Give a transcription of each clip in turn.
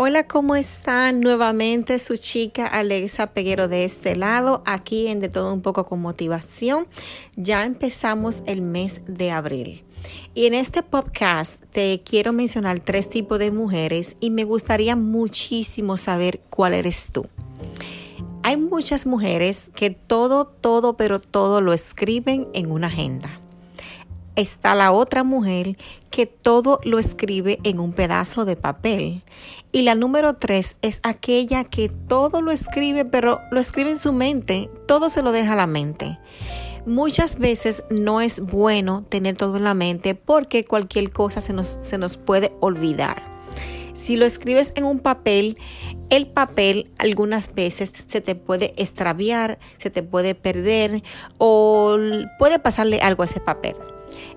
Hola, ¿cómo están? Nuevamente su chica Alexa Peguero de este lado, aquí en De Todo Un poco con motivación. Ya empezamos el mes de abril. Y en este podcast te quiero mencionar tres tipos de mujeres y me gustaría muchísimo saber cuál eres tú. Hay muchas mujeres que todo, todo, pero todo lo escriben en una agenda está la otra mujer que todo lo escribe en un pedazo de papel. Y la número tres es aquella que todo lo escribe, pero lo escribe en su mente, todo se lo deja a la mente. Muchas veces no es bueno tener todo en la mente porque cualquier cosa se nos, se nos puede olvidar. Si lo escribes en un papel, el papel algunas veces se te puede extraviar, se te puede perder o puede pasarle algo a ese papel.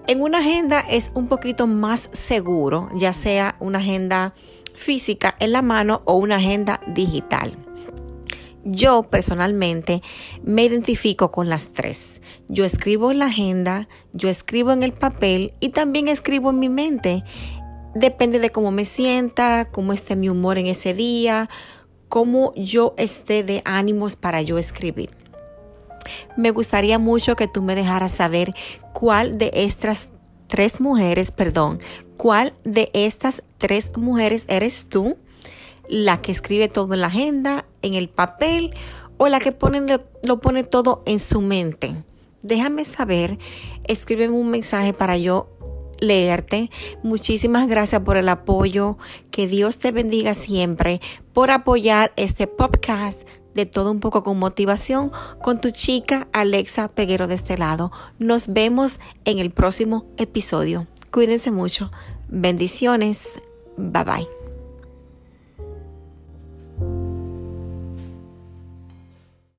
En una agenda es un poquito más seguro, ya sea una agenda física en la mano o una agenda digital. Yo personalmente me identifico con las tres. Yo escribo en la agenda, yo escribo en el papel y también escribo en mi mente. Depende de cómo me sienta, cómo esté mi humor en ese día, cómo yo esté de ánimos para yo escribir. Me gustaría mucho que tú me dejaras saber cuál de estas tres mujeres, perdón, cuál de estas tres mujeres eres tú, la que escribe todo en la agenda, en el papel o la que pone, lo pone todo en su mente. Déjame saber, escríbeme un mensaje para yo leerte. Muchísimas gracias por el apoyo. Que Dios te bendiga siempre por apoyar este podcast de todo un poco con motivación con tu chica Alexa Peguero de este lado. Nos vemos en el próximo episodio. Cuídense mucho. Bendiciones. Bye bye.